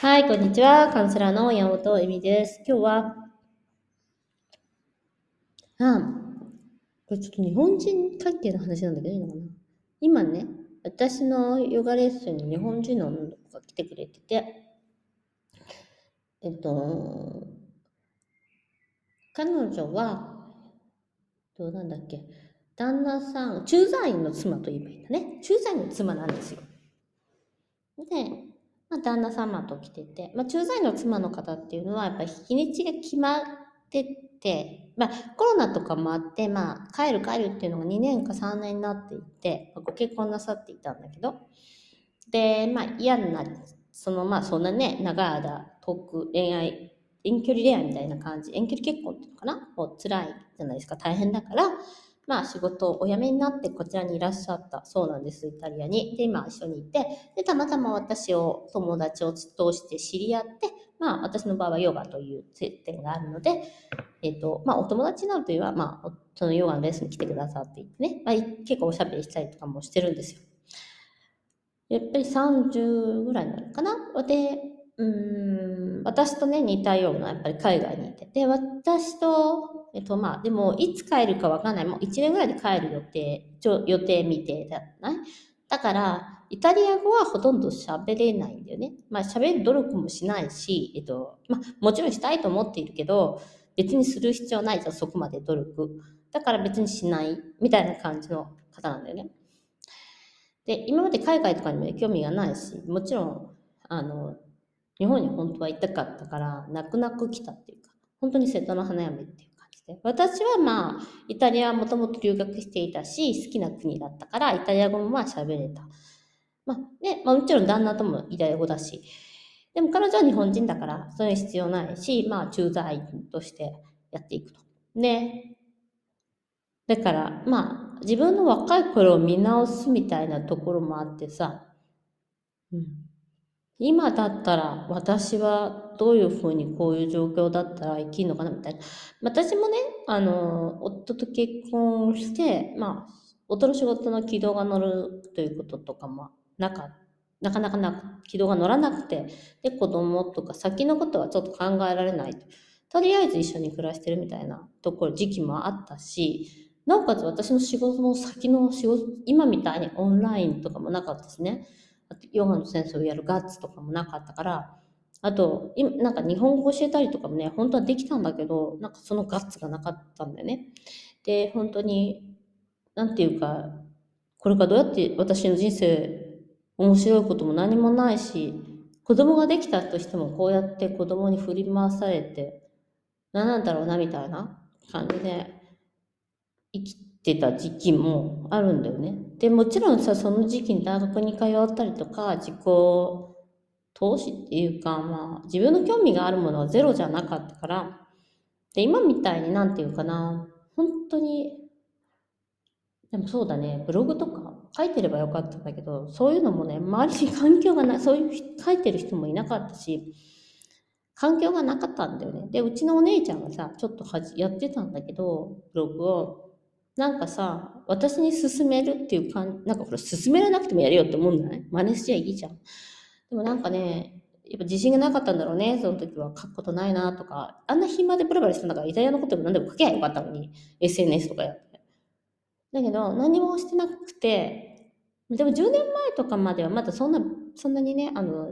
はい、こんにちは。カウンセラーの山本恵美です。今日は、あ、これちょっと日本人関係の話なんだけどいいのかな？今ね、私のヨガレッスンに日本人の女の子が来てくれてて、えっと、彼女は、どうなんだっけ、旦那さん、駐在員の妻と言えばいいんだね。駐在員の妻なんですよ。で、まあ、旦那様と来てて、まあ、駐在の妻の方っていうのは、やっぱり日にちが決まってて、まあ、コロナとかもあって、まあ、帰る帰るっていうのが2年か3年になっていて、まあご結婚なさっていたんだけど、で、まあ、嫌になり、その、まあ、そんなね、長い間、遠く恋愛、遠距離恋愛みたいな感じ、遠距離結婚っていうのかな？もう辛いじゃないですか、大変だから、まあ仕事をお辞めになってこちらにいらっしゃったそうなんです、イタリアに。で、今一緒にいて、で、たまたま私を友達を通して知り合って、まあ私の場合はヨガという接点があるので、えっ、と、まあお友達になるというのは、まあそのヨガのレッスンに来てくださっていてね、まあ結構おしゃべりしたりとかもしてるんですよ。やっぱり30ぐらいになるかな？で、うん、私とね、似たような、やっぱり海外にいてて、私と、えっと、まあ、でも、いつ帰るかわかんない。もう1年ぐらいで帰る予定、ちょ予定未定だないだから、イタリア語はほとんど喋れないんだよね。まあ、喋る努力もしないし、えっと、まあ、もちろんしたいと思っているけど、別にする必要ないじゃん、そこまで努力。だから別にしない、みたいな感じの方なんだよね。で、今まで海外とかにも興味がないし、もちろん、あの、日本に本当は行きたかったから、泣く泣く来たっていうか、本当に瀬戸の花嫁っていう。私はまあ、イタリアはもともと留学していたし、好きな国だったから、イタリア語もまあ喋れた。まあ、ね、まあもちろん旦那ともイタリア語だし、でも彼女は日本人だから、そういう必要ないし、まあ、駐在員としてやっていくと。で、だから、まあ、自分の若い頃を見直すみたいなところもあってさ、うん、今だったら私はどういうふうにこういう状況だったら生きるのかなみたいな。私もね、あの、夫と結婚して、まあ、夫の仕事の軌道が乗るということとかもなかなかなかな軌道が乗らなくて、で、子供とか先のことはちょっと考えられないと。とりあえず一緒に暮らしてるみたいなところ、時期もあったし、なおかつ私の仕事の先の仕事、今みたいにオンラインとかもなかったしね。あとヨガの先生をやるガッツとかもなかったから、あと、今なんか日本語教えたりとかもね、本当はできたんだけど、なんかそのガッツがなかったんだよね。で、本当に、なんていうか、これからどうやって私の人生、面白いことも何もないし、子供ができたとしてもこうやって子供に振り回されて、何なんだろうな、みたいな感じで、生きてた時期もあるんだよね。で、もちろんさ、その時期に大学に通ったりとか、自己投資っていうか、まあ、自分の興味があるものはゼロじゃなかったから、で、今みたいになんていうかな、本当に、でもそうだね、ブログとか書いてればよかったんだけど、そういうのもね、周りに環境がない、そういう書いてる人もいなかったし、環境がなかったんだよね。で、うちのお姉ちゃんがさ、ちょっとはじやってたんだけど、ブログを。なんかさ、私に勧めるっていう感じ、なんかこれ勧められなくてもやるよって思うんじゃない真似しちゃいいじゃん。でもなんかね、やっぱ自信がなかったんだろうね、その時は。書くことないなとか、あんな暇でブラブラしてたんだから、イタリアのことでも何でも書けばよかったのに、SNS とかやって。だけど、何もしてなくて、でも10年前とかまではまだそんな、そんなにね、あの、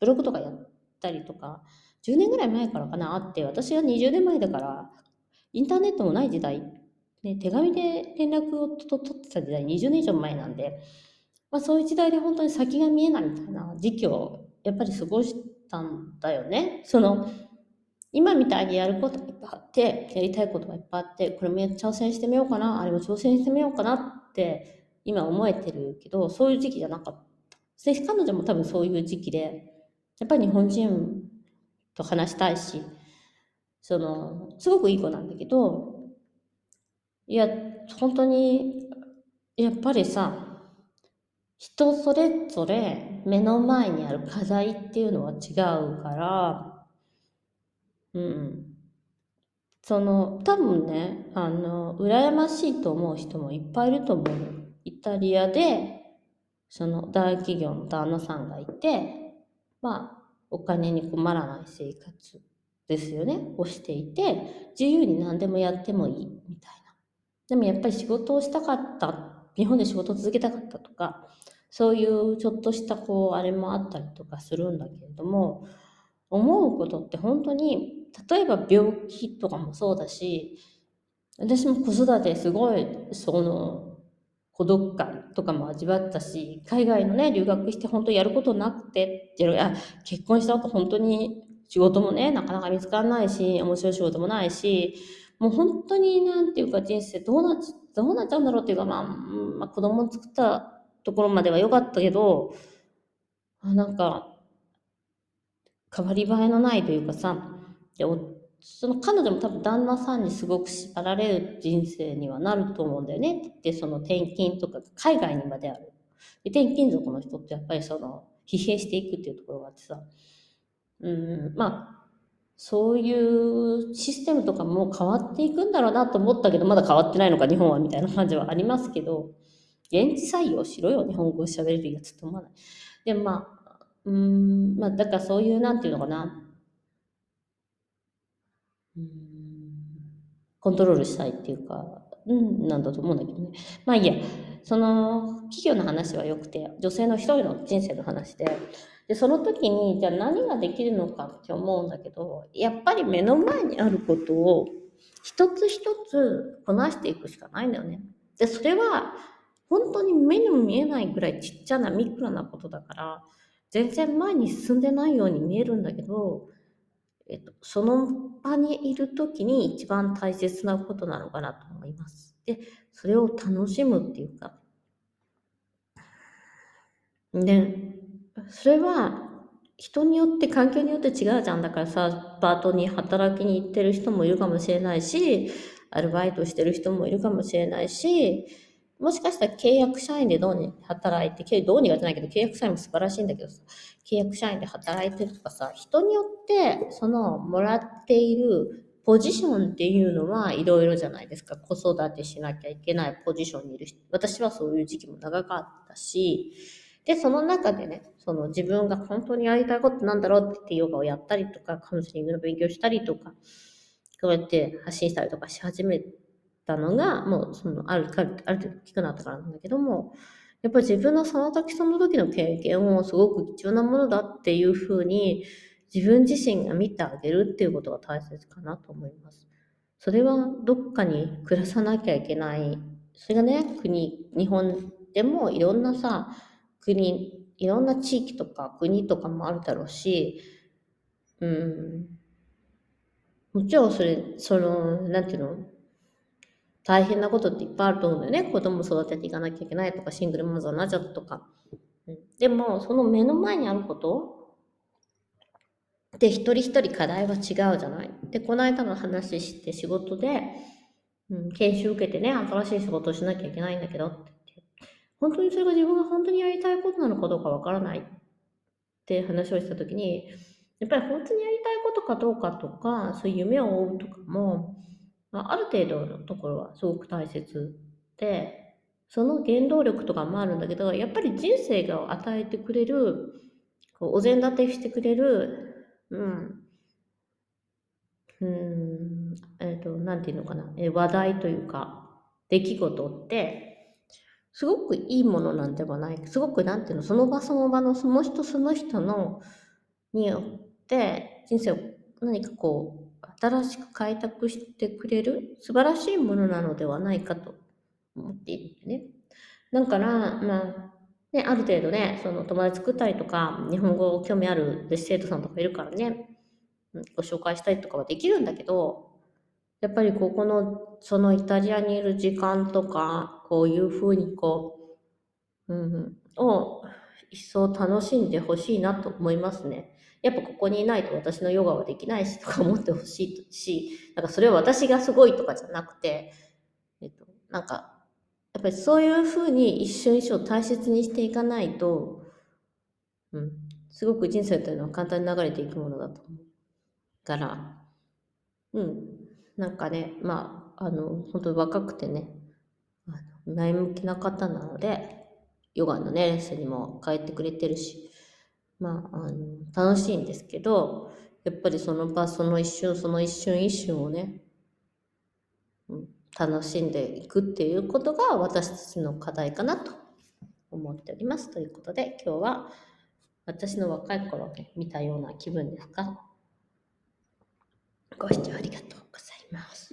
ブログとかやったりとか、10年ぐらい前からかな、あって、私が20年前だから、インターネットもない時代、ね、手紙で連絡を取ってた時代、20年以上前なんで、まあそういう時代で本当に先が見えないみたいな時期をやっぱり過ごしたんだよね。その、今みたいにやることがいっぱいあって、やりたいことがいっぱいあって、これも挑戦してみようかな、あれも挑戦してみようかなって今思えてるけど、そういう時期じゃなかった。で、彼女も多分そういう時期で、やっぱり日本人と話したいし、その、すごくいい子なんだけど、いや、本当に、やっぱりさ、人それぞれ目の前にある課題っていうのは違うから、うん。その、多分ね、あの、羨ましいと思う人もいっぱいいると思うよ。イタリアで、その大企業の旦那さんがいて、まあ、お金に困らない生活ですよね、をしていて、自由に何でもやってもいいみたいな。でもやっぱり仕事をしたかった、日本で仕事を続けたかったとか、そういうちょっとしたこう、あれもあったりとかするんだけれども、思うことって本当に、例えば病気とかもそうだし、私も子育てすごい、その、孤独感とかも味わったし、海外のね、留学して本当やることなくて、あ結婚した後本当に仕事もね、なかなか見つからないし、面白い仕事もないし、もう本当になんていうか人生どうなっどうなっちゃうんだろうっていうか、まあ、まあ、子供作ったところまでは良かったけど、あなんか、変わり映えのないというかさ、でその彼女も多分旦那さんにすごく縛られる人生にはなると思うんだよね。で、その転勤とか海外にまである。で転勤族の人ってやっぱりその疲弊していくっていうところがあってさ、うん、まあ、そういうシステムとかも変わっていくんだろうなと思ったけど、まだ変わってないのか、日本はみたいな感じはありますけど、現地採用しろよ、日本語を喋れるやつと思わない。で、まあ、うん、まあ、だからそういう、なんていうのかな、うん、コントロールしたいっていうか、うん、なんだと思うんだけどね。まあいいや、その、企業の話は良くて、女性の一人の人生の話で、で、その時に、じゃあ何ができるのかって思うんだけど、やっぱり目の前にあることを一つ一つこなしていくしかないんだよね。で、それは本当に目にも見えないぐらいちっちゃなミクロなことだから、全然前に進んでないように見えるんだけど、えっと、その場にいる時に一番大切なことなのかなと思います。で、それを楽しむっていうか。で、それは人によって環境によって違うじゃんだからさパートに働きに行ってる人もいるかもしれないしアルバイトしてる人もいるかもしれないしもしかしたら契約社員でどうに働いて、どうにかじゃないけど、契約社員も素晴らしいんだけどさ、契約社員で働いてるとかさ、人によって、その、もらっているポジションっていうのはいろいろじゃないですか。子育てしなきゃいけないポジションにいる人。私はそういう時期も長かったし、で、その中でね、その自分が本当にやりたいことなんだろうって言ってヨガをやったりとか、カウンセリングの勉強したりとか、こうやって発信したりとかし始めたのが、もうそのある、あるある程度大きくなったからなんだけども、やっぱり自分のその時その時の経験をすごく貴重なものだっていうふうに自分自身が見てあげるっていうことが大切かなと思います。それはどっかに暮らさなきゃいけない。それがね、国、日本でもいろんなさ、国、いろんな地域とか国とかもあるだろうし、うん、もちろんそれ、その、なんていうの、大変なことっていっぱいあると思うんだよね。子供育てていかなきゃいけないとか、シングルマザーになっちゃったとか。うん、でも、その目の前にあることで、一人一人課題は違うじゃない？で、この間の話して仕事で、うん、研修受けてね、新しい仕事をしなきゃいけないんだけどって本当にそれが自分が本当にやりたいことなのかどうかわからないって話をしたときに、やっぱり本当にやりたいことかどうかとか、そういう夢を追うとかも、まあ、ある程度のところはすごく大切で、その原動力とかもあるんだけど、やっぱり人生が与えてくれる、こうお膳立てしてくれる、うん、うん、えっ、ー、と、なんていうのかな、え話題というか、出来事って、すごくいいものなんではない。すごくなんていうの、その場その場のその人その人のによって人生を何かこう、新しく開拓してくれる素晴らしいものなのではないかと思っているんでね。だから、まあ、ね、ある程度ね、その友達作ったりとか、日本語興味ある弟子生徒さんとかいるからね、ご紹介したりとかはできるんだけど、やっぱりここの、そのイタリアにいる時間とか、こういうふうにこう、うん、を一層楽しんでほしいなと思いますね。やっぱここにいないと私のヨガはできないしとか思ってほしいし、なんかそれは私がすごいとかじゃなくて、えっと、なんか、やっぱりそういうふうに一瞬一瞬大切にしていかないと、うん、すごく人生というのは簡単に流れていくものだと思う。から、うん、なんかね、まあ、あの、本当に若くてね、前向きな方なので、ヨガのね、レッスンにも帰ってくれてるし、まあ、あの、楽しいんですけど、やっぱりその場、その一瞬、その一瞬一瞬をね、うん、楽しんでいくっていうことが私たちの課題かなと思っております。ということで、今日は私の若い頃ね、見たような気分ですが、ご視聴ありがとうございます。